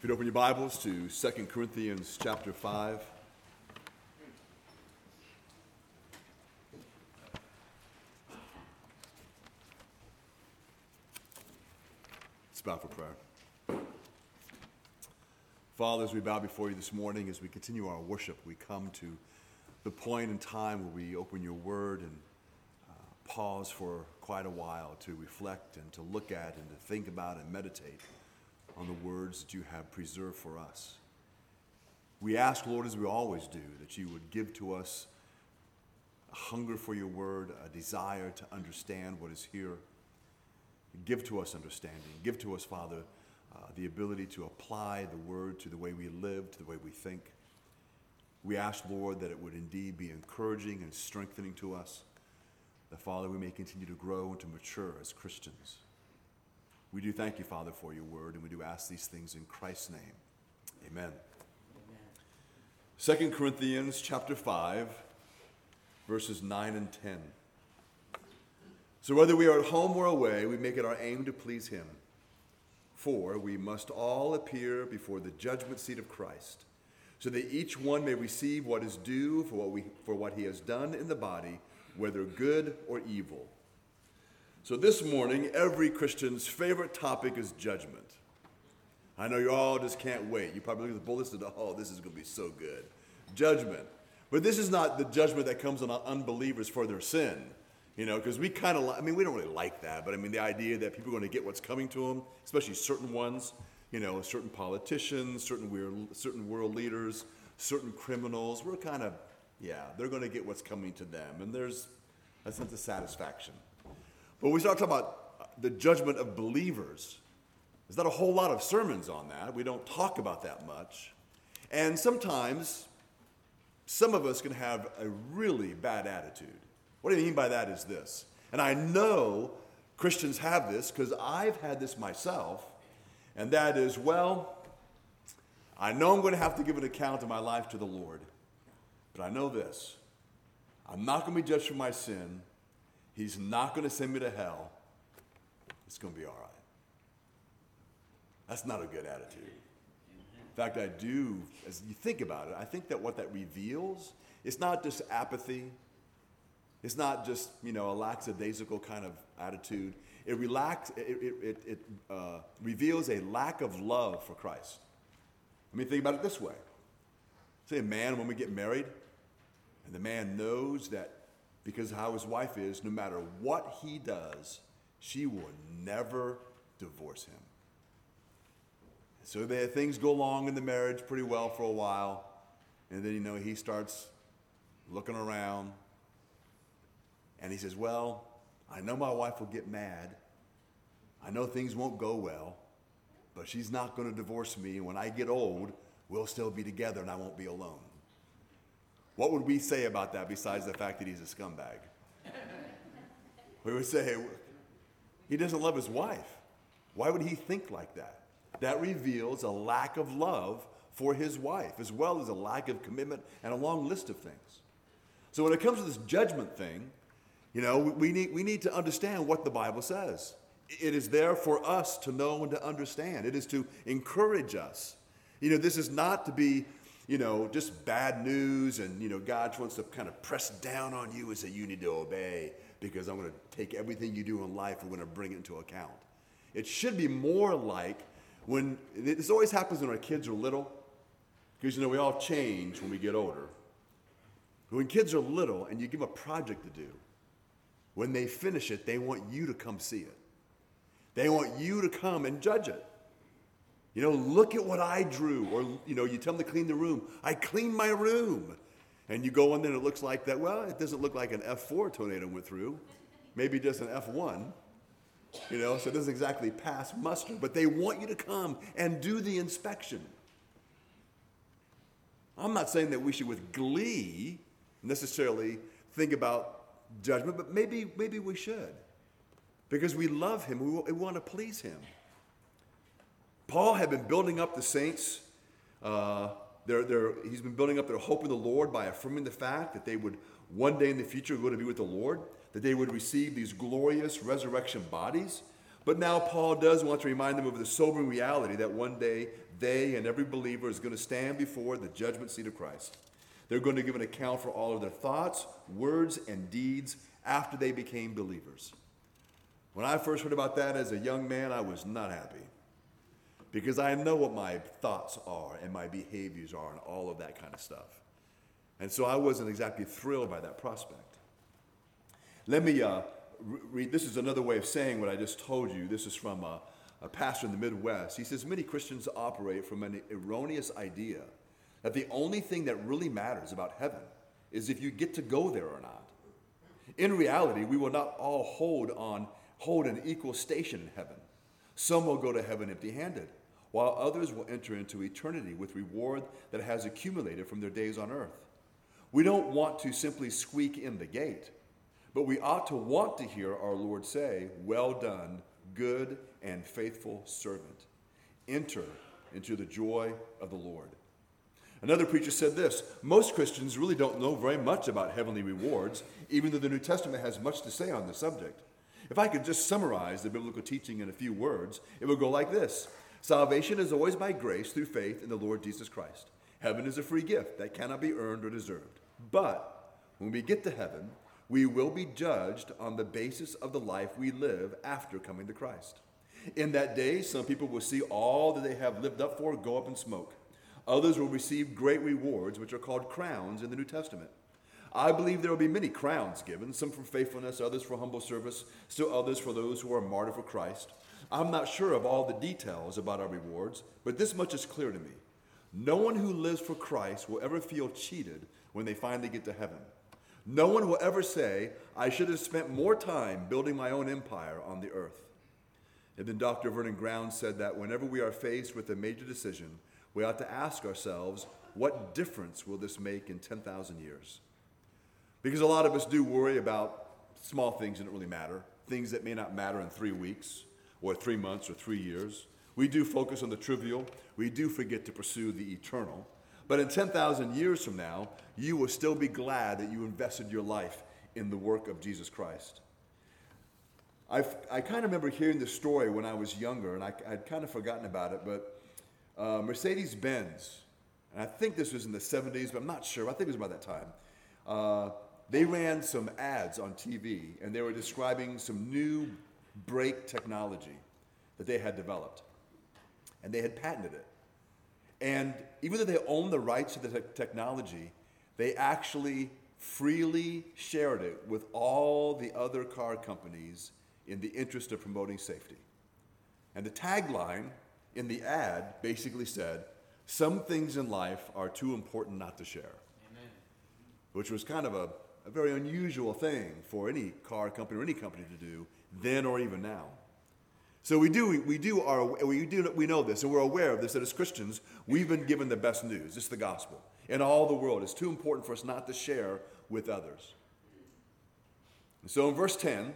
If you'd open your Bibles to 2 Corinthians chapter 5. Let's bow for prayer. Father, as we bow before you this morning, as we continue our worship, we come to the point in time where we open your word and uh, pause for quite a while to reflect and to look at and to think about and meditate on the words that you have preserved for us. We ask, Lord, as we always do, that you would give to us a hunger for your word, a desire to understand what is here. Give to us understanding. Give to us, Father, uh, the ability to apply the word to the way we live, to the way we think. We ask, Lord, that it would indeed be encouraging and strengthening to us, that, Father, we may continue to grow and to mature as Christians. We do thank you, Father, for your word, and we do ask these things in Christ's name. Amen. Second Corinthians chapter 5, verses 9 and 10. So whether we are at home or away, we make it our aim to please him. For we must all appear before the judgment seat of Christ, so that each one may receive what is due for what, we, for what he has done in the body, whether good or evil. So this morning, every Christian's favorite topic is judgment. I know you all just can't wait. You probably look at the bullets and oh, this is going to be so good. Judgment. But this is not the judgment that comes on unbelievers for their sin. You know, because we kind of, I mean, we don't really like that, but I mean, the idea that people are going to get what's coming to them, especially certain ones, you know, certain politicians, certain, weird, certain world leaders, certain criminals, we're kind of, yeah, they're going to get what's coming to them. And there's a sense of satisfaction. But we start talking about the judgment of believers. There's not a whole lot of sermons on that. We don't talk about that much. And sometimes some of us can have a really bad attitude. What I mean by that is this, and I know Christians have this because I've had this myself, and that is, well, I know I'm going to have to give an account of my life to the Lord, but I know this I'm not going to be judged for my sin. He's not going to send me to hell. It's going to be all right. That's not a good attitude. In fact, I do, as you think about it, I think that what that reveals, it's not just apathy. It's not just, you know, a lackadaisical kind of attitude. It, relax, it, it, it, uh, reveals a lack of love for Christ. I mean, think about it this way. Say a man, when we get married, and the man knows that because how his wife is, no matter what he does, she will never divorce him. So the, things go along in the marriage pretty well for a while, and then you know he starts looking around, and he says, "Well, I know my wife will get mad. I know things won't go well, but she's not going to divorce me. And when I get old, we'll still be together, and I won't be alone." What would we say about that besides the fact that he's a scumbag? we would say, he doesn't love his wife. Why would he think like that? That reveals a lack of love for his wife, as well as a lack of commitment and a long list of things. So when it comes to this judgment thing, you know, we need, we need to understand what the Bible says. It is there for us to know and to understand. It is to encourage us. You know, this is not to be you know, just bad news and, you know, God wants to kind of press down on you and say, you need to obey because I'm going to take everything you do in life and we're going to bring it into account. It should be more like when, this always happens when our kids are little because, you know, we all change when we get older. When kids are little and you give a project to do, when they finish it, they want you to come see it. They want you to come and judge it. You know, look at what I drew. Or, you know, you tell them to clean the room. I cleaned my room. And you go in there and it looks like that. Well, it doesn't look like an F4 tornado went through. Maybe just an F1. You know, so it doesn't exactly pass muster. But they want you to come and do the inspection. I'm not saying that we should, with glee, necessarily think about judgment, but maybe, maybe we should. Because we love him, we want to please him. Paul had been building up the saints. Uh, they're, they're, he's been building up their hope in the Lord by affirming the fact that they would one day in the future go to be with the Lord, that they would receive these glorious resurrection bodies. But now Paul does want to remind them of the sobering reality that one day they and every believer is going to stand before the judgment seat of Christ. They're going to give an account for all of their thoughts, words, and deeds after they became believers. When I first heard about that as a young man, I was not happy because I know what my thoughts are and my behaviors are and all of that kind of stuff. And so I wasn't exactly thrilled by that prospect. Let me uh, read this is another way of saying what I just told you. This is from a, a pastor in the Midwest. He says many Christians operate from an erroneous idea that the only thing that really matters about heaven is if you get to go there or not. In reality, we will not all hold on hold an equal station in heaven. Some will go to heaven empty-handed, while others will enter into eternity with reward that has accumulated from their days on earth. We don't want to simply squeak in the gate, but we ought to want to hear our Lord say, Well done, good and faithful servant. Enter into the joy of the Lord. Another preacher said this Most Christians really don't know very much about heavenly rewards, even though the New Testament has much to say on the subject. If I could just summarize the biblical teaching in a few words, it would go like this Salvation is always by grace through faith in the Lord Jesus Christ. Heaven is a free gift that cannot be earned or deserved. But when we get to heaven, we will be judged on the basis of the life we live after coming to Christ. In that day, some people will see all that they have lived up for go up in smoke. Others will receive great rewards, which are called crowns in the New Testament. I believe there will be many crowns given, some for faithfulness, others for humble service, still others for those who are martyred for Christ. I'm not sure of all the details about our rewards, but this much is clear to me. No one who lives for Christ will ever feel cheated when they finally get to heaven. No one will ever say, I should have spent more time building my own empire on the earth. And then Dr. Vernon Ground said that whenever we are faced with a major decision, we ought to ask ourselves, what difference will this make in 10,000 years? Because a lot of us do worry about small things that don't really matter, things that may not matter in three weeks or three months or three years. We do focus on the trivial, we do forget to pursue the eternal. But in 10,000 years from now, you will still be glad that you invested your life in the work of Jesus Christ. I've, i kind of remember hearing this story when I was younger, and I, would kind of forgotten about it, but uh, Mercedes Benz, and I think this was in the 70s, but I'm not sure. I think it was about that time. Uh, they ran some ads on TV, and they were describing some new brake technology that they had developed. And they had patented it. And even though they owned the rights to the te- technology, they actually freely shared it with all the other car companies in the interest of promoting safety. And the tagline in the ad basically said, Some things in life are too important not to share. Amen. Which was kind of a, a very unusual thing for any car company or any company to do then or even now. So we do, we do, our, we do, we know this, and we're aware of this. That as Christians, we've been given the best news. It's the gospel in all the world. It's too important for us not to share with others. And so in verse ten,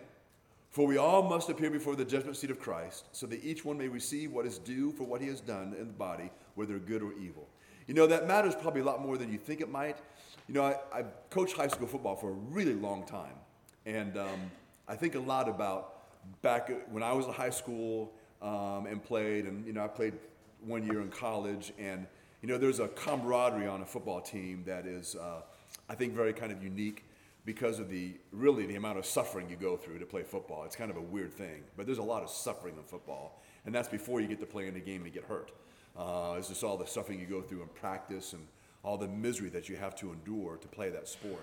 for we all must appear before the judgment seat of Christ, so that each one may receive what is due for what he has done in the body, whether good or evil. You know that matters probably a lot more than you think it might. You know, I, I coached high school football for a really long time, and um, I think a lot about back when I was in high school um, and played, and you know, I played one year in college, and you know, there's a camaraderie on a football team that is, uh, I think, very kind of unique because of the really the amount of suffering you go through to play football. It's kind of a weird thing, but there's a lot of suffering in football, and that's before you get to play in a game and get hurt. Uh, it's just all the suffering you go through in practice and all the misery that you have to endure to play that sport.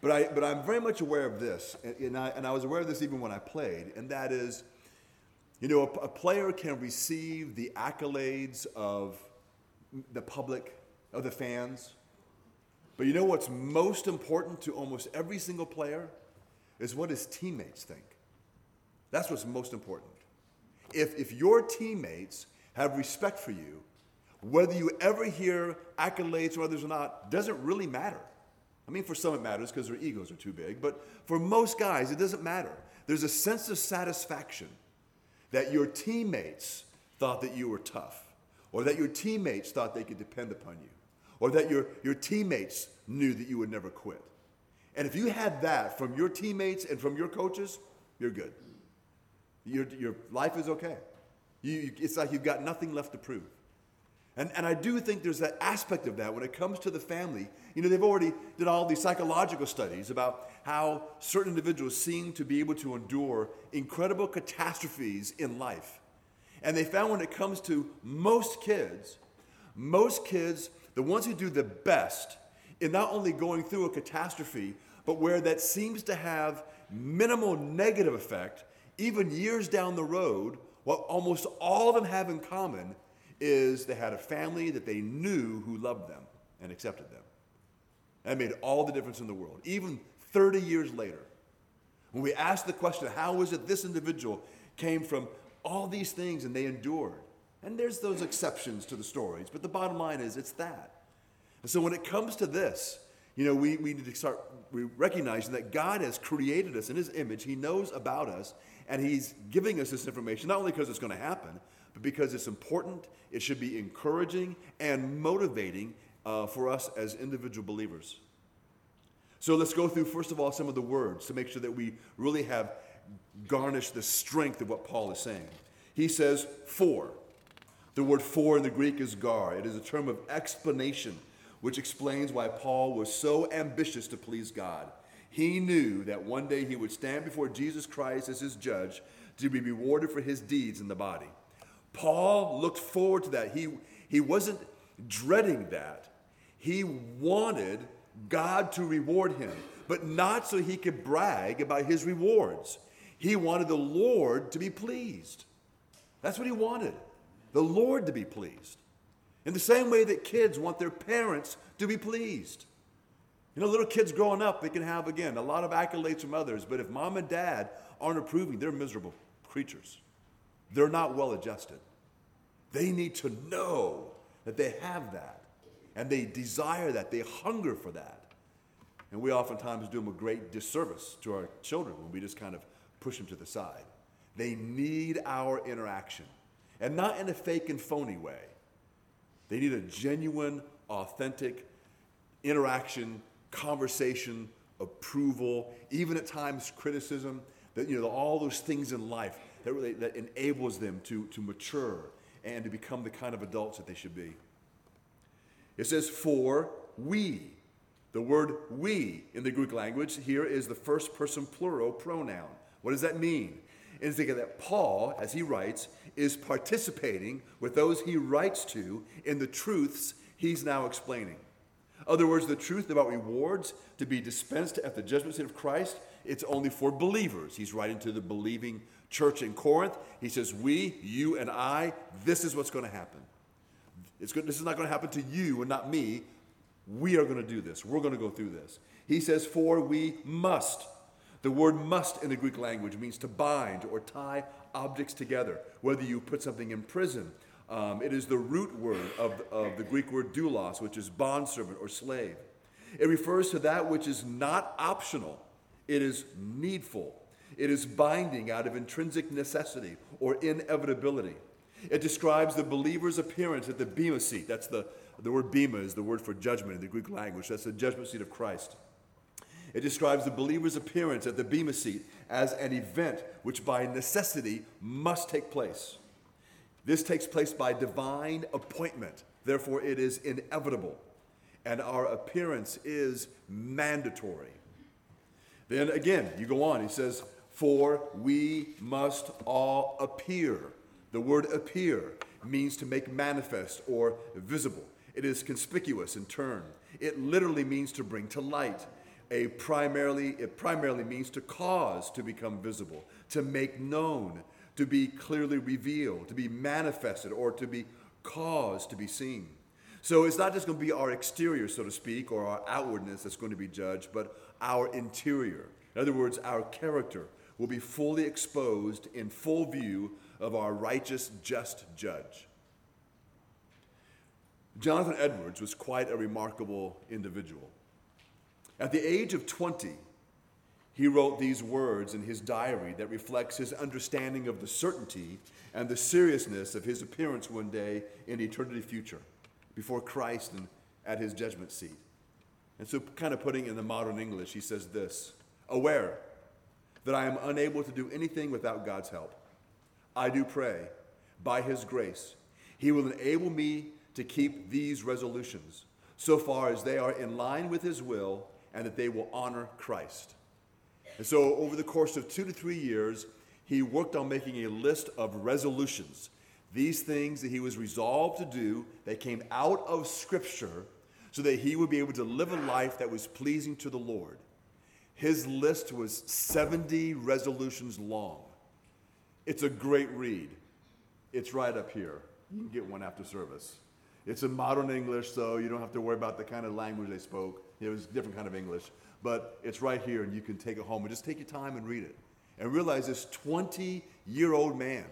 But, I, but I'm very much aware of this, and, and, I, and I was aware of this even when I played, and that is, you know, a, a player can receive the accolades of the public, of the fans. But you know what's most important to almost every single player is what his teammates think. That's what's most important. If, if your teammates have respect for you, whether you ever hear accolades from others or not, doesn't really matter. I mean, for some it matters because their egos are too big, but for most guys, it doesn't matter. There's a sense of satisfaction that your teammates thought that you were tough, or that your teammates thought they could depend upon you, or that your, your teammates knew that you would never quit. And if you had that from your teammates and from your coaches, you're good. Your, your life is okay. You, it's like you've got nothing left to prove. And, and I do think there's that aspect of that when it comes to the family. You know, they've already did all these psychological studies about how certain individuals seem to be able to endure incredible catastrophes in life. And they found when it comes to most kids, most kids, the ones who do the best in not only going through a catastrophe, but where that seems to have minimal negative effect, even years down the road, what almost all of them have in common is they had a family that they knew who loved them and accepted them. And made all the difference in the world. Even 30 years later, when we ask the question, how is it this individual came from all these things and they endured? And there's those exceptions to the stories, but the bottom line is it's that. And so when it comes to this, you know, we, we need to start recognizing that God has created us in His image. He knows about us, and He's giving us this information, not only because it's going to happen, but because it's important, it should be encouraging and motivating uh, for us as individual believers. So let's go through, first of all, some of the words to make sure that we really have garnished the strength of what Paul is saying. He says, for. The word for in the Greek is gar. It is a term of explanation, which explains why Paul was so ambitious to please God. He knew that one day he would stand before Jesus Christ as his judge to be rewarded for his deeds in the body. Paul looked forward to that. He, he wasn't dreading that. He wanted God to reward him, but not so he could brag about his rewards. He wanted the Lord to be pleased. That's what he wanted the Lord to be pleased. In the same way that kids want their parents to be pleased. You know, little kids growing up, they can have, again, a lot of accolades from others, but if mom and dad aren't approving, they're miserable creatures. They're not well adjusted. They need to know that they have that and they desire that, they hunger for that. And we oftentimes do them a great disservice to our children when we just kind of push them to the side. They need our interaction, and not in a fake and phony way. They need a genuine, authentic interaction, conversation, approval, even at times criticism, that you know, all those things in life that really that enables them to, to mature and to become the kind of adults that they should be. It says, for we. The word we in the Greek language here is the first person plural pronoun. What does that mean? It's that Paul, as he writes, is participating with those he writes to in the truths he's now explaining. Other words, the truth about rewards to be dispensed at the judgment seat of Christ, it's only for believers. He's writing to the believing church in Corinth. He says, We, you, and I, this is what's going to happen. It's good, this is not going to happen to you and not me. We are going to do this. We're going to go through this. He says, For we must. The word must in the Greek language means to bind or tie objects together, whether you put something in prison. Um, it is the root word of, of the Greek word doulos, which is bondservant or slave. It refers to that which is not optional, it is needful. It is binding out of intrinsic necessity or inevitability. It describes the believer's appearance at the Bema seat. That's the, the word Bema is the word for judgment in the Greek language. That's the judgment seat of Christ. It describes the believer's appearance at the Bema seat as an event which by necessity must take place. This takes place by divine appointment. Therefore, it is inevitable. And our appearance is mandatory. Then again, you go on. He says, for we must all appear. The word appear means to make manifest or visible. It is conspicuous in turn. It literally means to bring to light. A primarily, it primarily means to cause to become visible, to make known, to be clearly revealed, to be manifested, or to be caused to be seen. So it's not just going to be our exterior, so to speak, or our outwardness that's going to be judged, but our interior. In other words, our character, will be fully exposed in full view of our righteous, just judge. Jonathan Edwards was quite a remarkable individual. At the age of 20, he wrote these words in his diary that reflects his understanding of the certainty and the seriousness of his appearance one day in eternity future before Christ and at his judgment seat. And so, kind of putting in the modern English, he says this Aware that I am unable to do anything without God's help. I do pray, by His grace, He will enable me to keep these resolutions so far as they are in line with his will and that they will honor Christ. And so, over the course of two to three years, he worked on making a list of resolutions. These things that he was resolved to do that came out of Scripture so that he would be able to live a life that was pleasing to the Lord. His list was 70 resolutions long. It's a great read. It's right up here. You can get one after service. It's in modern English, so you don't have to worry about the kind of language they spoke. It was a different kind of English. But it's right here, and you can take it home and just take your time and read it. And realize this 20 year old man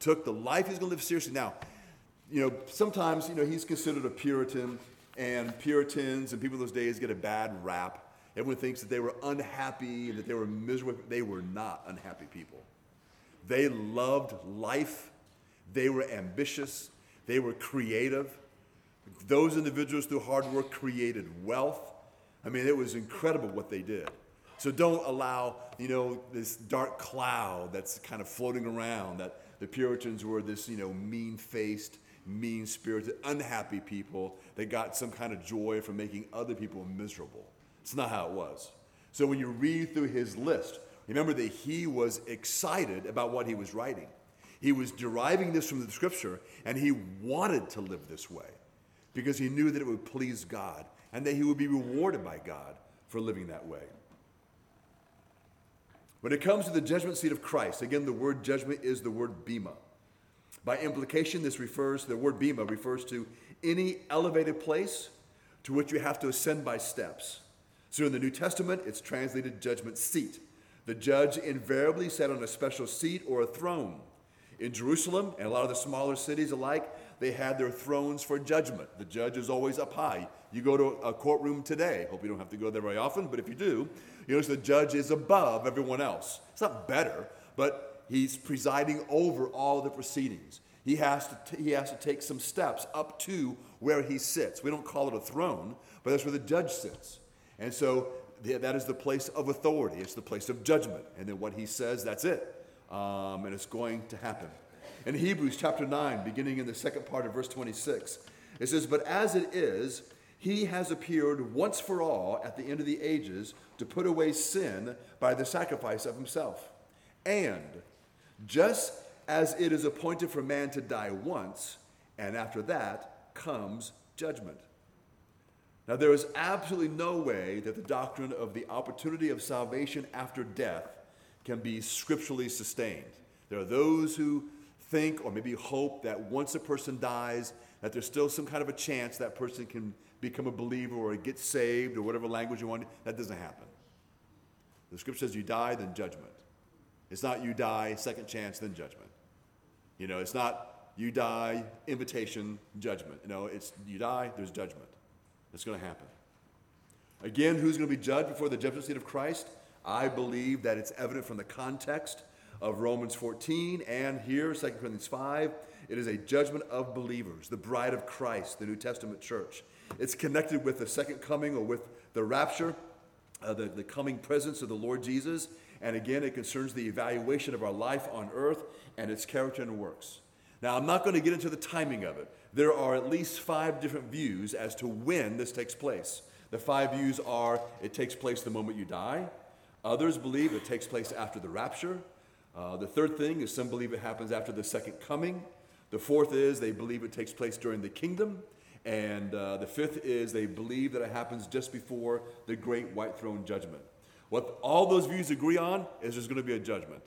took the life he's going to live seriously. Now, you know, sometimes, you know, he's considered a Puritan, and Puritans and people those days get a bad rap. Everyone thinks that they were unhappy and that they were miserable. They were not unhappy people. They loved life, they were ambitious, they were creative. Those individuals, through hard work, created wealth. I mean, it was incredible what they did. So don't allow, you know, this dark cloud that's kind of floating around that the Puritans were this, you know, mean faced, mean spirited, unhappy people that got some kind of joy from making other people miserable. It's not how it was. So when you read through his list, remember that he was excited about what he was writing. He was deriving this from the scripture, and he wanted to live this way because he knew that it would please God and that he would be rewarded by God for living that way. When it comes to the judgment seat of Christ, again, the word judgment is the word bema. By implication, this refers, the word bema refers to any elevated place to which you have to ascend by steps. So in the New Testament, it's translated judgment seat. The judge invariably sat on a special seat or a throne. In Jerusalem and a lot of the smaller cities alike, they had their thrones for judgment. The judge is always up high. You go to a courtroom today, hope you don't have to go there very often, but if you do, you notice the judge is above everyone else. It's not better, but he's presiding over all the proceedings. He has, to t- he has to take some steps up to where he sits. We don't call it a throne, but that's where the judge sits. And so that is the place of authority, it's the place of judgment. And then what he says, that's it. Um, and it's going to happen. In Hebrews chapter 9, beginning in the second part of verse 26, it says, But as it is, he has appeared once for all at the end of the ages to put away sin by the sacrifice of himself. And just as it is appointed for man to die once, and after that comes judgment. Now, there is absolutely no way that the doctrine of the opportunity of salvation after death can be scripturally sustained. There are those who think or maybe hope that once a person dies, that there's still some kind of a chance that person can become a believer or get saved or whatever language you want. That doesn't happen. The scripture says you die, then judgment. It's not you die, second chance, then judgment. You know, it's not you die, invitation, judgment. You know, it's you die, there's judgment. It's going to happen. Again, who's going to be judged before the judgment seat of Christ? I believe that it's evident from the context of Romans 14 and here, 2 Corinthians 5. It is a judgment of believers, the bride of Christ, the New Testament church. It's connected with the second coming or with the rapture, uh, the, the coming presence of the Lord Jesus. And again, it concerns the evaluation of our life on earth and its character and works. Now, I'm not going to get into the timing of it. There are at least five different views as to when this takes place. The five views are it takes place the moment you die. Others believe it takes place after the rapture. Uh, the third thing is some believe it happens after the second coming. The fourth is they believe it takes place during the kingdom. And uh, the fifth is they believe that it happens just before the great white throne judgment. What all those views agree on is there's going to be a judgment.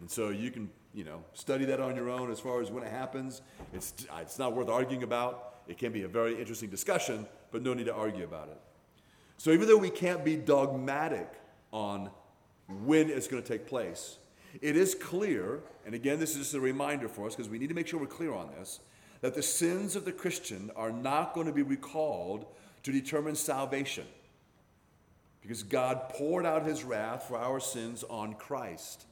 And so you can, you know, study that on your own as far as when it happens. It's, it's not worth arguing about. It can be a very interesting discussion, but no need to argue about it. So even though we can't be dogmatic on when it's going to take place, it is clear, and again, this is just a reminder for us because we need to make sure we're clear on this, that the sins of the Christian are not going to be recalled to determine salvation because God poured out his wrath for our sins on Christ.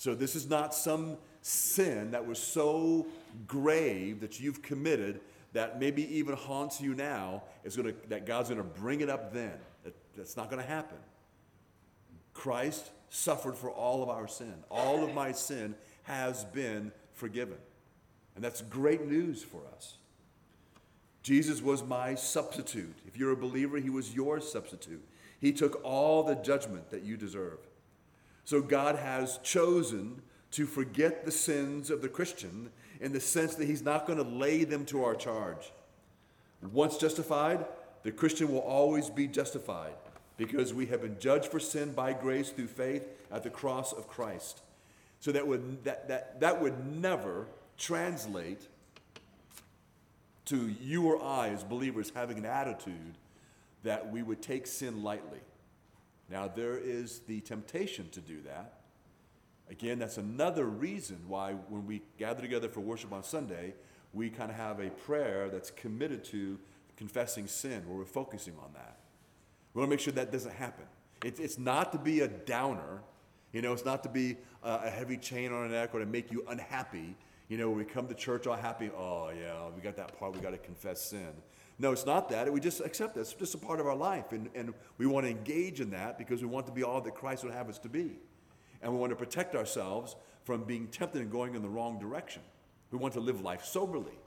So this is not some sin that was so grave that you've committed that maybe even haunts you now is going to that God's going to bring it up then. That, that's not going to happen. Christ suffered for all of our sin. All of my sin has been forgiven. And that's great news for us. Jesus was my substitute. If you're a believer, he was your substitute. He took all the judgment that you deserve. So God has chosen to forget the sins of the Christian in the sense that he's not going to lay them to our charge. Once justified, the Christian will always be justified because we have been judged for sin by grace through faith at the cross of Christ. So that would, that, that, that would never translate to you or I as believers having an attitude that we would take sin lightly. Now, there is the temptation to do that. Again, that's another reason why when we gather together for worship on Sunday, we kind of have a prayer that's committed to confessing sin, where we're focusing on that. We want to make sure that doesn't happen. It's, it's not to be a downer, you know, it's not to be a, heavy chain on our neck or to make you unhappy. You know, when we come to church all happy, oh, yeah, we got that part, we got to confess sin. No, it's not that. We just accept that. It's just a part of our life. And, and we want to engage in that because we want to be all that Christ would have us to be. And we want to protect ourselves from being tempted and going in the wrong direction. We want to live life soberly.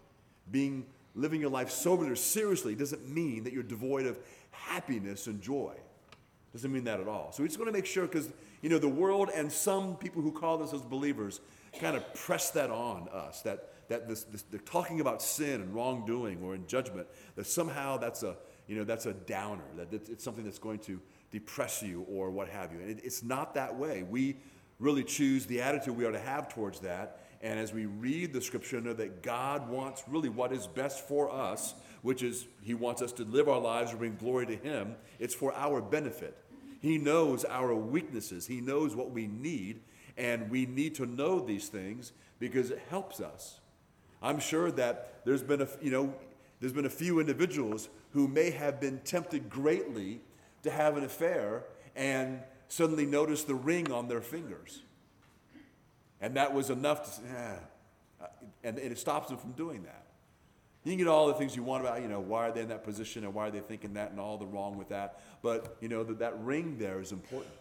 Being living your life soberly or seriously doesn't mean that you're devoid of happiness and joy. Doesn't mean that at all. So we just want to make sure because you know the world and some people who call themselves believers kind of press that on us that that this, this they're talking about sin and wrongdoing or in judgment that somehow that's a you know that's a downer that it's something that's going to depress you or what have you. And it, it's not that way. We really choose the attitude we are to have towards that. And as we read the scripture, know that God wants really what is best for us, which is He wants us to live our lives and bring glory to Him. It's for our benefit. He knows our weaknesses, He knows what we need, and we need to know these things because it helps us. I'm sure that there's been a, you know, there's been a few individuals who may have been tempted greatly to have an affair and suddenly notice the ring on their fingers. And that was enough to say, and it stops them from doing that. You can get all the things you want about, you know, why are they in that position and why are they thinking that and all the wrong with that. But, you know, that, that ring there is important.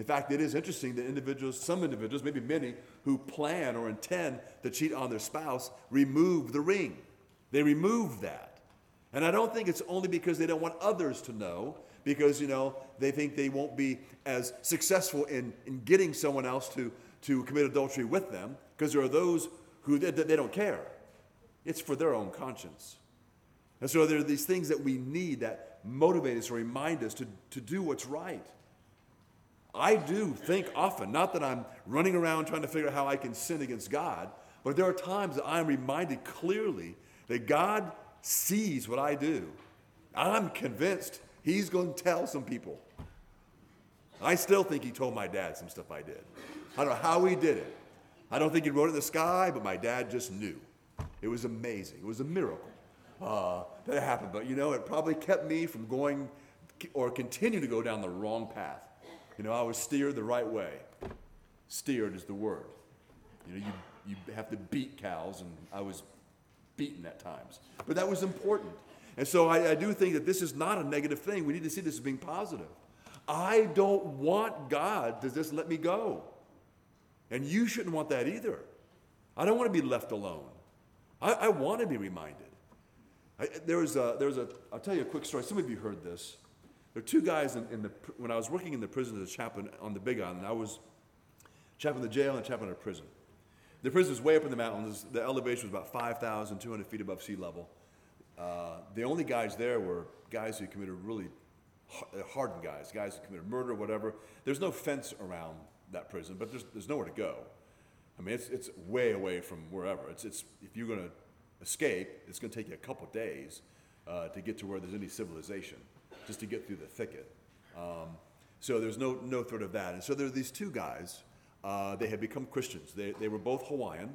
In fact, it is interesting that individuals, some individuals, maybe many, who plan or intend to cheat on their spouse remove the ring. They remove that. And I don't think it's only because they don't want others to know, because, you know, they think they won't be as successful in, in getting someone else to, to commit adultery with them, because there are those who they, they don't care. It's for their own conscience. And so there are these things that we need that motivate us or remind us to, to do what's right. I do think often, not that I'm running around trying to figure out how I can sin against God, but there are times that I'm reminded clearly that God sees what I do. I'm convinced He's going to tell some people. I still think he told my dad some stuff I did. I don't know how he did it. I don't think he wrote it in the sky, but my dad just knew. It was amazing. It was a miracle uh, that it happened. But you know, it probably kept me from going or continue to go down the wrong path. You know, I was steered the right way. Steered is the word. You know, you, you have to beat cows, and I was beaten at times. But that was important. And so I, I do think that this is not a negative thing. We need to see this as being positive. I don't want God to just let me go. And you shouldn't want that either. I don't want to be left alone. I, I want to be reminded. I, there was a, there was a, I'll tell you a quick story. Some of you heard this. There are two guys in, in the, when I was working in the prison as a chaplain on the Big Island, I was chaplain of the jail and chaplain of prison. The prison is way up in the mountains. The elevation was about 5,200 feet above sea level. Uh, the only guys there were guys who committed really uh, hardened guys, guys who committed murder, whatever. There's no fence around that prison, but there's, there's nowhere to go. I mean, it's, it's way away from wherever. It's, it's, if you're going to escape, it's going to take you a couple days uh, to get to where there's any civilization, just to get through the thicket. Um, so there's no, no threat of that. And so there are these two guys. Uh, they had become Christians. They, they were both Hawaiian.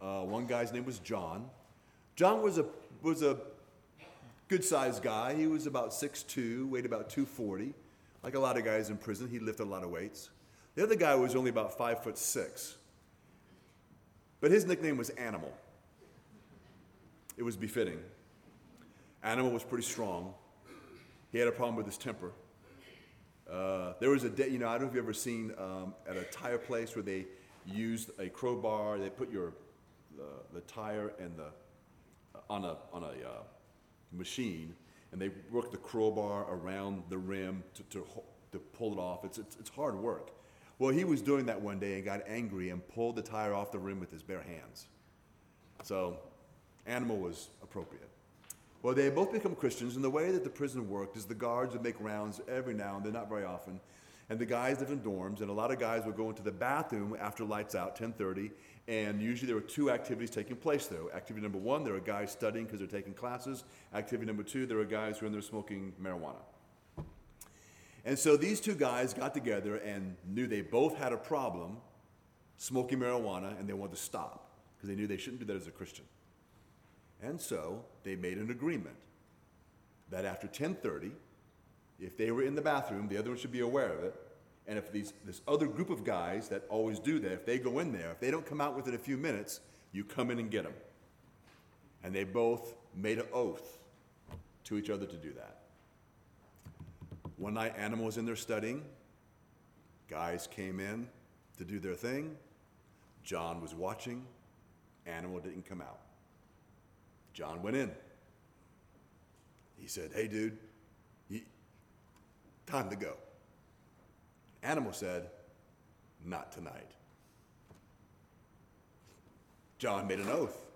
Uh, one guy's name was John. John was a was a good sized guy. He was about 6'2, weighed about 240. Like a lot of guys in prison, he lifted a lot of weights. The other guy was only about five foot six. But his nickname was Animal. It was befitting. Animal was pretty strong. He had a problem with his temper. Uh, there was a day, you know, I don't know if you've ever seen um, at a tire place where they used a crowbar, they put your the, the tire and the, on a, on a uh, machine, and they work the crowbar around the rim to, to, to pull it off. It's, it's, it's hard work. Well, he was doing that one day and got angry and pulled the tire off the rim with his bare hands. So, animal was appropriate. Well, they both become Christians, and the way that the prison worked is the guards would make rounds every now and then, not very often, and the guys live in dorms, and a lot of guys would go into the bathroom after lights out, 10:30, and usually there were two activities taking place though. Activity number one, there are guys studying because they're taking classes. Activity number two, there are guys who are in there smoking marijuana. And so these two guys got together and knew they both had a problem smoking marijuana, and they wanted to stop because they knew they shouldn't do that as a Christian. And so they made an agreement that after 10:30, if they were in the bathroom, the other one should be aware of it. And if these, this other group of guys that always do that, if they go in there, if they don't come out within a few minutes, you come in and get them. And they both made an oath to each other to do that. One night, Animal was in there studying. Guys came in to do their thing. John was watching. Animal didn't come out. John went in. He said, Hey, dude, time to go. Animal said, Not tonight. John made an oath.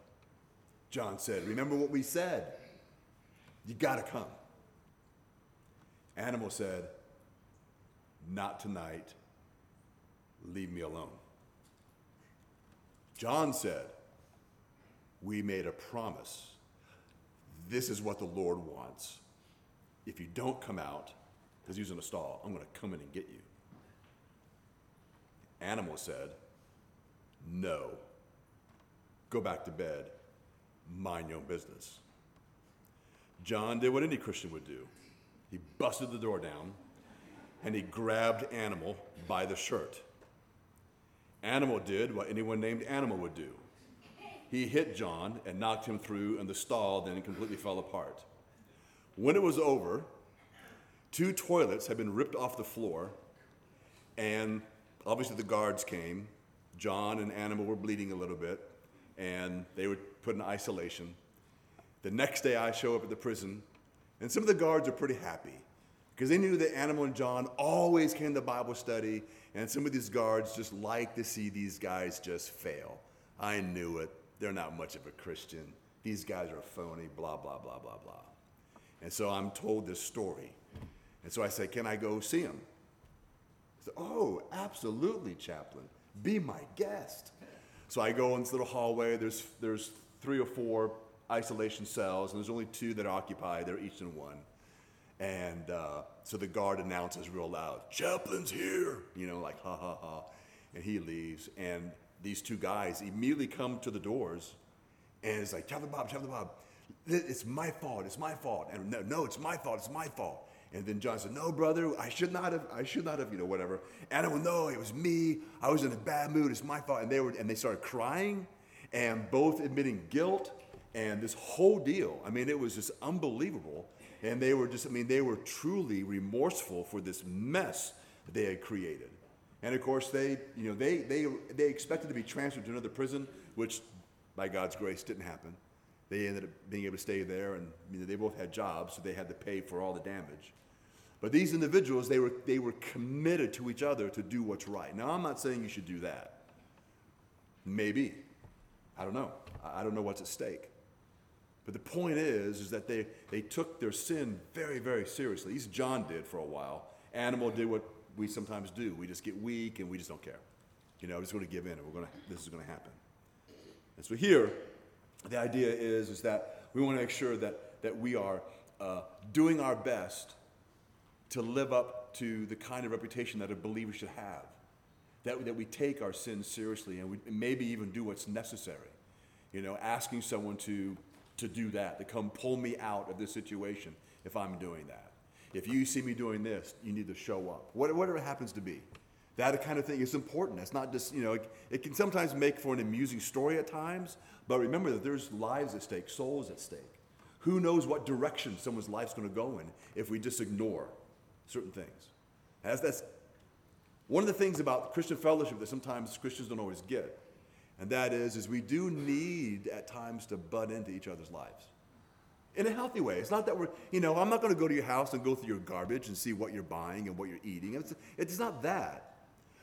John said, Remember what we said. You got to come. Animal said, Not tonight. Leave me alone. John said, We made a promise. This is what the Lord wants. If you don't come out, because he's in a stall, I'm going to come in and get you. Animal said, No. Go back to bed. Mind your own business. John did what any Christian would do. He busted the door down and he grabbed Animal by the shirt. Animal did what anyone named Animal would do. He hit John and knocked him through in the stall, then completely fell apart. When it was over, two toilets had been ripped off the floor, and obviously the guards came. John and Animal were bleeding a little bit, and they were put in isolation. The next day, I show up at the prison, and some of the guards are pretty happy because they knew that Animal and John always came to Bible study, and some of these guards just like to see these guys just fail. I knew it. They're not much of a Christian. These guys are phony, blah, blah, blah, blah, blah. And so I'm told this story. And so I said, Can I go see him? He said, Oh, absolutely, chaplain. Be my guest. So I go in this little hallway. There's, there's three or four isolation cells, and there's only two that are occupied. They're each in one. And uh, so the guard announces real loud, Chaplain's here, you know, like ha ha ha. And he leaves. And these two guys immediately come to the doors and it's like, Chaplain Bob, Chaplain Bob, it's my fault, it's my fault. And no, no, it's my fault, it's my fault. And then John said, No, brother, I should not have, I should not have, you know, whatever. And I went, No, it was me. I was in a bad mood. It's my fault. And they were, and they started crying and both admitting guilt and this whole deal. I mean, it was just unbelievable. And they were just, I mean, they were truly remorseful for this mess they had created. And of course, they, you know, they, they, they expected to be transferred to another prison, which by God's grace didn't happen. They ended up being able to stay there, and you know, they both had jobs, so they had to pay for all the damage. But these individuals, they were, they were committed to each other to do what's right. Now, I'm not saying you should do that. Maybe. I don't know. I don't know what's at stake. But the point is, is that they, they took their sin very, very seriously. At least John did for a while. Animal did what we sometimes do. We just get weak and we just don't care. You know, we're just going to give in and we're going to, this is going to happen. And so here, the idea is, is that we want to make sure that, that we are uh, doing our best to live up to the kind of reputation that a believer should have. That, that we take our sins seriously and we maybe even do what's necessary. You know, asking someone to, to do that, to come pull me out of this situation if I'm doing that. If you see me doing this, you need to show up. Whatever it happens to be. That kind of thing is important. It's not just, you know, it, it can sometimes make for an amusing story at times, but remember that there's lives at stake, souls at stake. Who knows what direction someone's life's going to go in if we just ignore certain things? As that's one of the things about Christian fellowship that sometimes Christians don't always get. And that is, is we do need at times to butt into each other's lives in a healthy way. It's not that we're, you know, I'm not going to go to your house and go through your garbage and see what you're buying and what you're eating. It's, it's not that.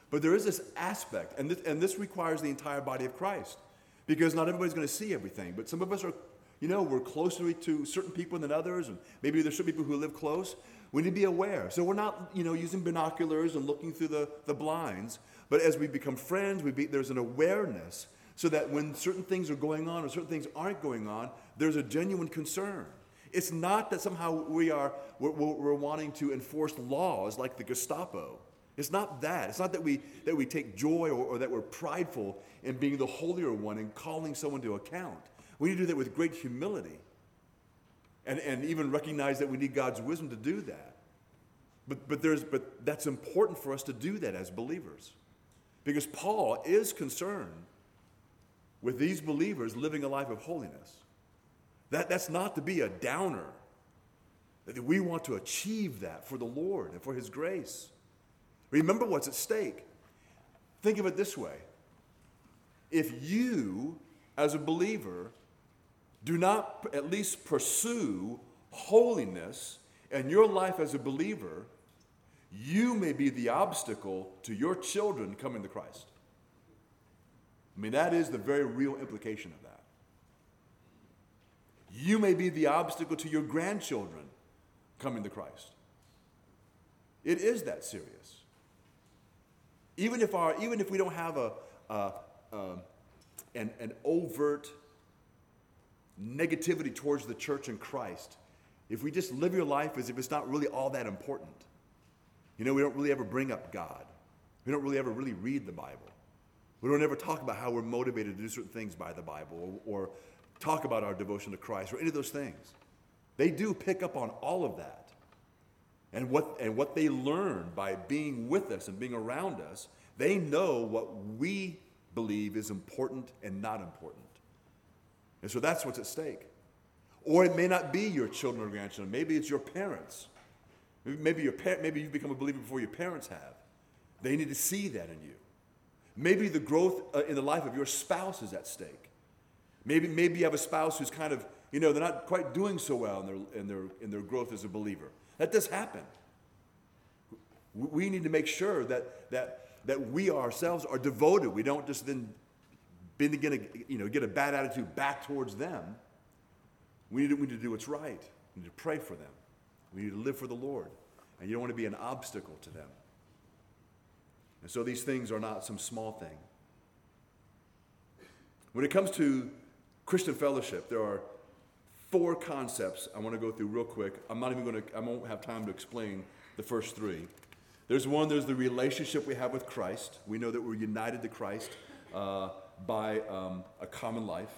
But there is this aspect, and this, and this requires the entire body of Christ because not everybody's going to see everything. But some of us are, you know, we're closer to certain people than others, and maybe there's some people who live close. We need to be aware. So we're not, you know, using binoculars and looking through the, the blinds, but as we become friends, we be, there's an awareness so that when certain things are going on or certain things aren't going on, there's a genuine concern. It's not that somehow we are we're, we're, wanting to enforce laws like the Gestapo. It's not that. It's not that we that we take joy or, or that we're prideful in being the holier one and calling someone to account. We need to do that with great humility. And, and even recognize that we need God's wisdom to do that. But, but, there's, but that's important for us to do that as believers. Because Paul is concerned with these believers living a life of holiness. That, that's not to be a downer. We want to achieve that for the Lord and for His grace. Remember what's at stake. Think of it this way if you, as a believer, do not at least pursue holiness in your life as a believer, you may be the obstacle to your children coming to Christ. I mean, that is the very real implication of that. You may be the obstacle to your grandchildren coming to Christ. It is that serious. Even if, our, even if we don't have a, a, a an, an overt negativity towards the church and Christ, if we just live your life as if it's not really all that important, you know, we don't really ever bring up God. We don't really ever really read the Bible. We don't ever talk about how we're motivated to do certain things by the Bible or, or talk about our devotion to Christ or any of those things. They do pick up on all of that. And what, and what they learn by being with us and being around us, they know what we believe is important and not important. And so that's what's at stake. Or it may not be your children or grandchildren. Maybe it's your parents. Maybe, your par- maybe you've become a believer before your parents have. They need to see that in you. Maybe the growth uh, in the life of your spouse is at stake. Maybe, maybe you have a spouse who's kind of, you know, they're not quite doing so well in their, in their, in their growth as a believer. That does happen. We need to make sure that, that, that we ourselves are devoted. We don't just then begin to you know, get a bad attitude back towards them. We need, to, we need to do what's right. We need to pray for them. We need to live for the Lord. And you don't want to be an obstacle to them. And so these things are not some small thing. When it comes to Christian fellowship, there are four concepts I want to go through real quick. I'm not even going to, I won't have time to explain the first three. There's one, there's the relationship we have with Christ. We know that we're united to Christ uh, by um, a common life.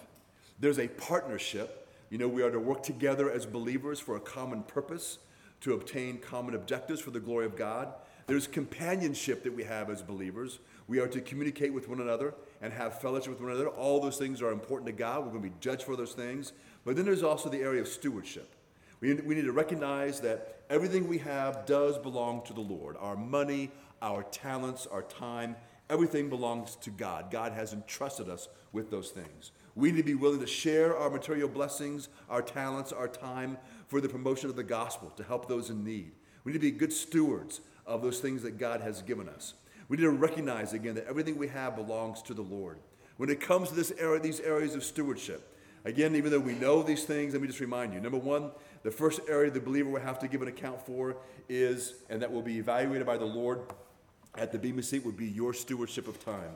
There's a partnership. You know, we are to work together as believers for a common purpose to obtain common objectives for the glory of God. There's companionship that we have as believers. We are to communicate with one another and have fellowship with one another. All those things are important to God. We're going to be judged for those things. But then there's also the area of stewardship. We, we need to recognize that everything we have does belong to the Lord. Our money, our talents, our time, everything belongs to God. God has entrusted us with those things. We need to be willing to share our material blessings, our talents, our time for the promotion of the gospel to help those in need. We need to be good stewards of those things that God has given us. We need to recognize again that everything we have belongs to the Lord. When it comes to this area, these areas of stewardship, again, even though we know these things, let me just remind you. Number one, the first area the believer will have to give an account for is, and that will be evaluated by the Lord at the Bema seat, would be your stewardship of time.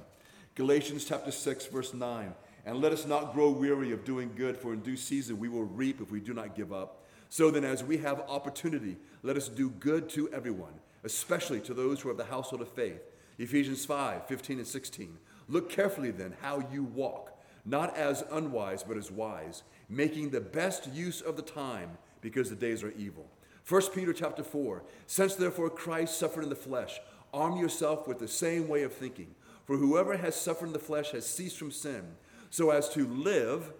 Galatians chapter 6, verse 9. And let us not grow weary of doing good, for in due season we will reap if we do not give up. So then, as we have opportunity, let us do good to everyone, especially to those who are of the household of faith. Ephesians 5 15 and 16. Look carefully then how you walk, not as unwise, but as wise, making the best use of the time, because the days are evil. 1 Peter chapter 4 Since therefore Christ suffered in the flesh, arm yourself with the same way of thinking. For whoever has suffered in the flesh has ceased from sin, so as to live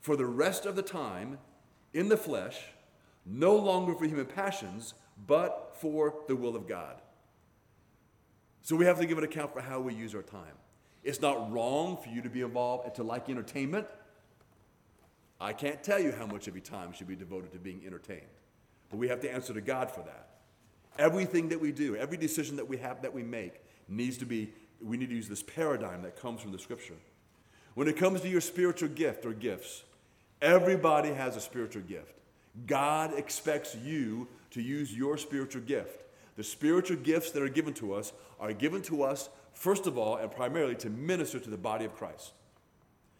for the rest of the time in the flesh, no longer for human passions, but for the will of God. So we have to give an account for how we use our time. It's not wrong for you to be involved and to like entertainment. I can't tell you how much of your time should be devoted to being entertained, but we have to answer to God for that. Everything that we do, every decision that we have that we make needs to be, we need to use this paradigm that comes from the scripture. When it comes to your spiritual gift or gifts, everybody has a spiritual gift. God expects you to use your spiritual gift. The spiritual gifts that are given to us are given to us, first of all, and primarily to minister to the body of Christ.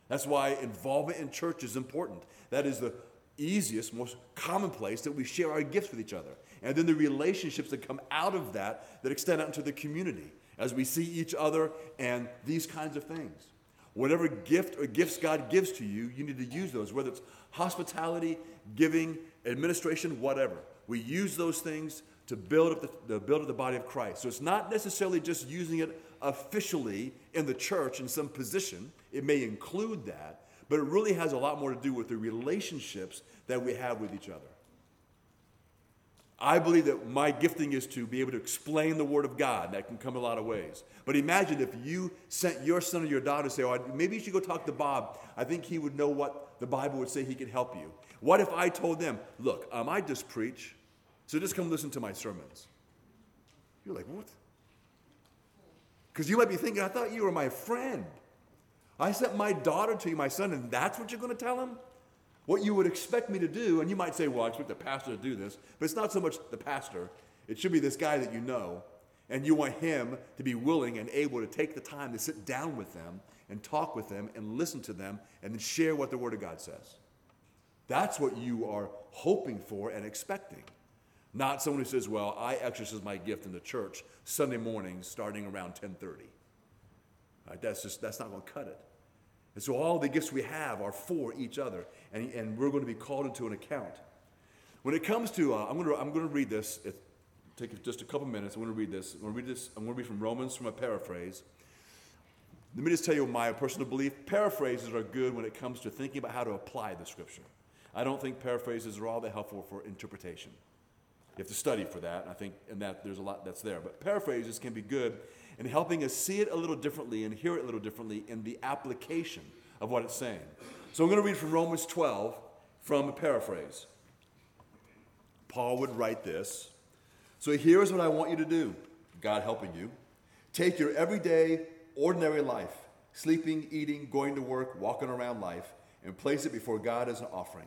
That's why involvement in church is important. That is the easiest, most commonplace that we share our gifts with each other. And then the relationships that come out of that that extend out into the community as we see each other and these kinds of things. Whatever gift or gifts God gives to you, you need to use those, whether it's hospitality, giving, administration, whatever. We use those things to build up the, to build up the body of Christ. So it's not necessarily just using it officially in the church in some position. It may include that, but it really has a lot more to do with the relationships that we have with each other. I believe that my gifting is to be able to explain the Word of God. That can come a lot of ways. But imagine if you sent your son or your daughter to say, oh, maybe you should go talk to Bob. I think he would know what the Bible would say he could help you. What if I told them, look, um, I just preach, so just come listen to my sermons? You're like, what? Because you might be thinking, I thought you were my friend. I sent my daughter to you, my son, and that's what you're going to tell him? What you would expect me to do, and you might say, well, I expect the pastor to do this, but it's not so much the pastor. It should be this guy that you know, and you want him to be willing and able to take the time to sit down with them and talk with them and listen to them and then share what the Word of God says. That's what you are hoping for and expecting. Not someone who says, well, I exercise my gift in the church Sunday mornings starting around 1030. Right, that's just, that's not going to cut it. And so all the gifts we have are for each other, and, and we're going to be called into an account. When it comes to, uh, I'm, going to, I'm going to read this, it, take just a couple minutes, I'm going to read this. I'm going to read this, I'm going to read from Romans from a paraphrase. Let me just tell you my personal belief. Paraphrases are good when it comes to thinking about how to apply the scripture. I don't think paraphrases are all that helpful for interpretation. You have to study for that. I think and that there's a lot that's there. But paraphrases can be good in helping us see it a little differently and hear it a little differently in the application of what it's saying. So I'm going to read from Romans 12 from a paraphrase. Paul would write this. So here's what I want you to do, God helping you. Take your everyday, ordinary life, sleeping, eating, going to work, walking around life, and place it before God as an offering.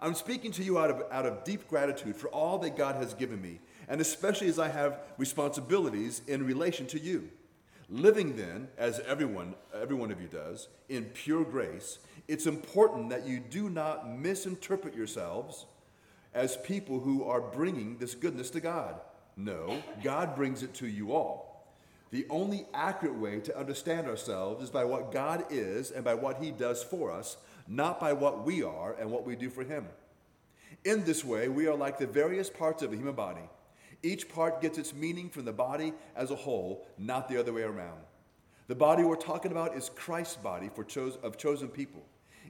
I'm speaking to you out of, out of deep gratitude for all that God has given me, and especially as I have responsibilities in relation to you. Living then, as everyone, every one of you does, in pure grace, it's important that you do not misinterpret yourselves as people who are bringing this goodness to God. No, God brings it to you all. The only accurate way to understand ourselves is by what God is and by what He does for us, not by what we are and what we do for Him. In this way, we are like the various parts of a human body. Each part gets its meaning from the body as a whole, not the other way around. The body we're talking about is Christ's body for cho- of chosen people.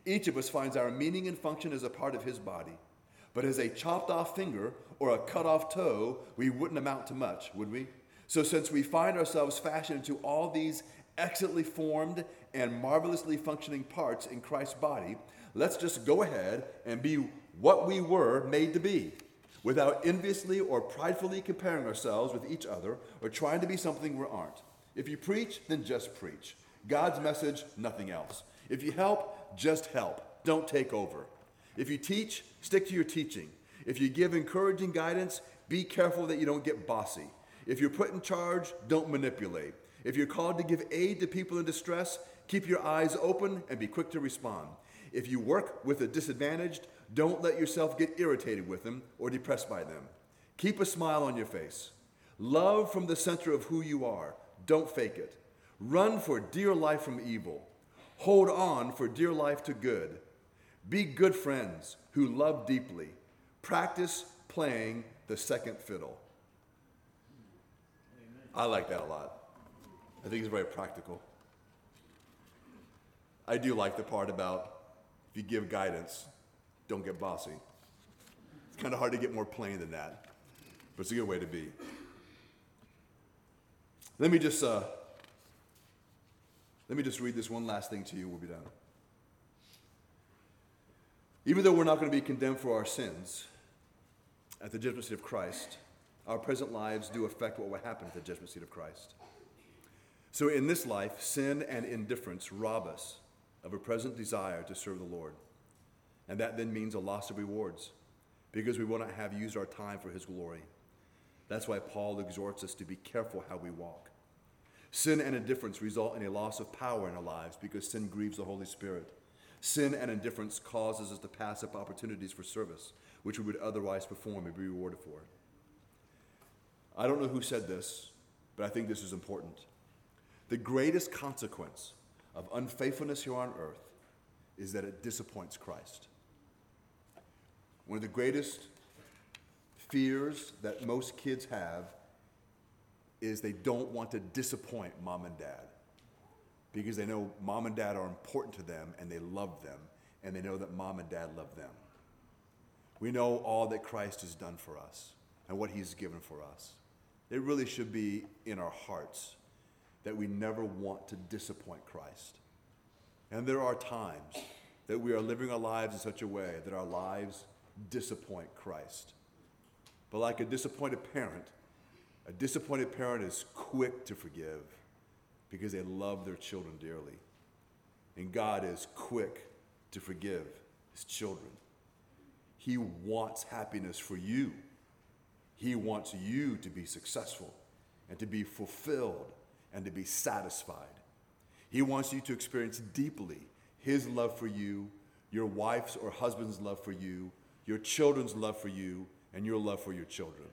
Each of us finds our meaning and function as a part of his body. But as a chopped off finger or a cut off toe, we wouldn't amount to much, would we? So, since we find ourselves fashioned into all these excellently formed and marvelously functioning parts in Christ's body, let's just go ahead and be what we were made to be without enviously or pridefully comparing ourselves with each other or trying to be something we aren't. If you preach, then just preach. God's message, nothing else. If you help, just help. Don't take over. If you teach, stick to your teaching. If you give encouraging guidance, be careful that you don't get bossy. If you're put in charge, don't manipulate. If you're called to give aid to people in distress, keep your eyes open and be quick to respond. If you work with the disadvantaged, don't let yourself get irritated with them or depressed by them. Keep a smile on your face. Love from the center of who you are. Don't fake it. Run for dear life from evil. Hold on for dear life to good. Be good friends who love deeply. Practice playing the second fiddle. I like that a lot. I think it's very practical. I do like the part about if you give guidance, don't get bossy. It's kind of hard to get more plain than that, but it's a good way to be. Let me just uh, let me just read this one last thing to you. We'll be done. Even though we're not going to be condemned for our sins at the judgment seat of Christ, our present lives do affect what will happen at the judgment seat of Christ. So in this life, sin and indifference rob us of a present desire to serve the Lord. And that then means a loss of rewards because we will not have used our time for his glory. That's why Paul exhorts us to be careful how we walk. Sin and indifference result in a loss of power in our lives because sin grieves the Holy Spirit. Sin and indifference causes us to pass up opportunities for service, which we would otherwise perform and be rewarded for. I don't know who said this, but I think this is important. The greatest consequence of unfaithfulness here on earth is that it disappoints Christ. One of the greatest fears that most kids have is they don't want to disappoint mom and dad because they know mom and dad are important to them and they love them and they know that mom and dad love them. We know all that Christ has done for us and what he's given for us. It really should be in our hearts that we never want to disappoint Christ. And there are times that we are living our lives in such a way that our lives disappoint Christ. But like a disappointed parent, a disappointed parent is quick to forgive because they love their children dearly. And God is quick to forgive his children. He wants happiness for you. He wants you to be successful and to be fulfilled and to be satisfied. He wants you to experience deeply His love for you, your wife's or husband's love for you, your children's love for you, and your love for your children.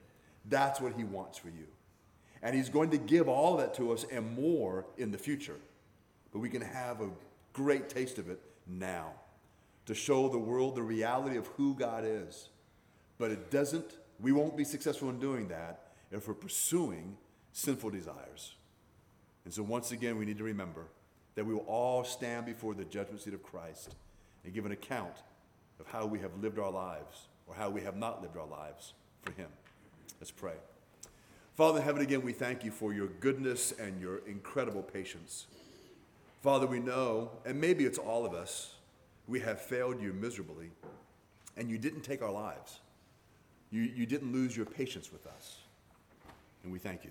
That's what He wants for you. And He's going to give all that to us and more in the future. But we can have a great taste of it now to show the world the reality of who God is. But it doesn't, we won't be successful in doing that if we're pursuing sinful desires. And so, once again, we need to remember that we will all stand before the judgment seat of Christ and give an account of how we have lived our lives or how we have not lived our lives for Him. Let's pray. Father in heaven, again, we thank you for your goodness and your incredible patience. Father, we know, and maybe it's all of us, we have failed you miserably, and you didn't take our lives. You, you didn't lose your patience with us. And we thank you.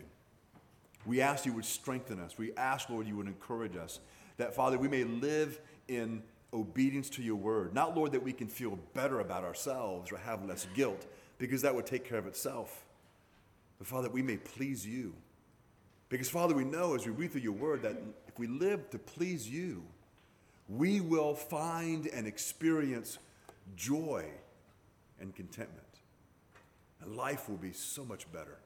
We ask you would strengthen us. We ask, Lord, you would encourage us. That, Father, we may live in obedience to your word. Not, Lord, that we can feel better about ourselves or have less guilt, because that would take care of itself. But, Father, we may please you. Because, Father, we know as we read through your word that if we live to please you, we will find and experience joy and contentment. And life will be so much better.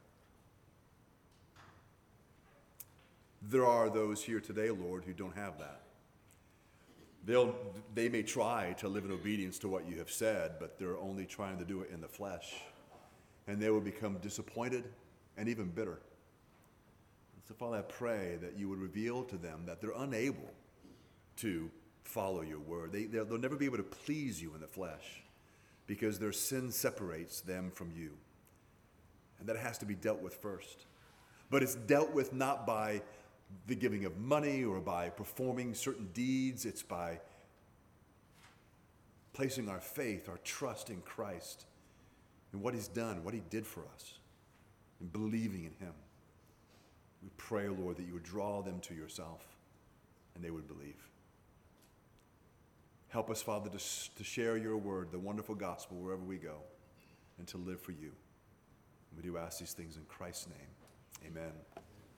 There are those here today, Lord, who don't have that. They'll, they may try to live in obedience to what you have said, but they're only trying to do it in the flesh. And they will become disappointed and even bitter. So, Father, I pray that you would reveal to them that they're unable to follow your word. They, they'll never be able to please you in the flesh because their sin separates them from you. And that has to be dealt with first. But it's dealt with not by the giving of money or by performing certain deeds. It's by placing our faith, our trust in Christ, and what He's done, what He did for us, and believing in Him. We pray, Lord, that you would draw them to yourself and they would believe. Help us, Father, to, to share your word, the wonderful gospel, wherever we go, and to live for you. We do ask these things in Christ's name. Amen.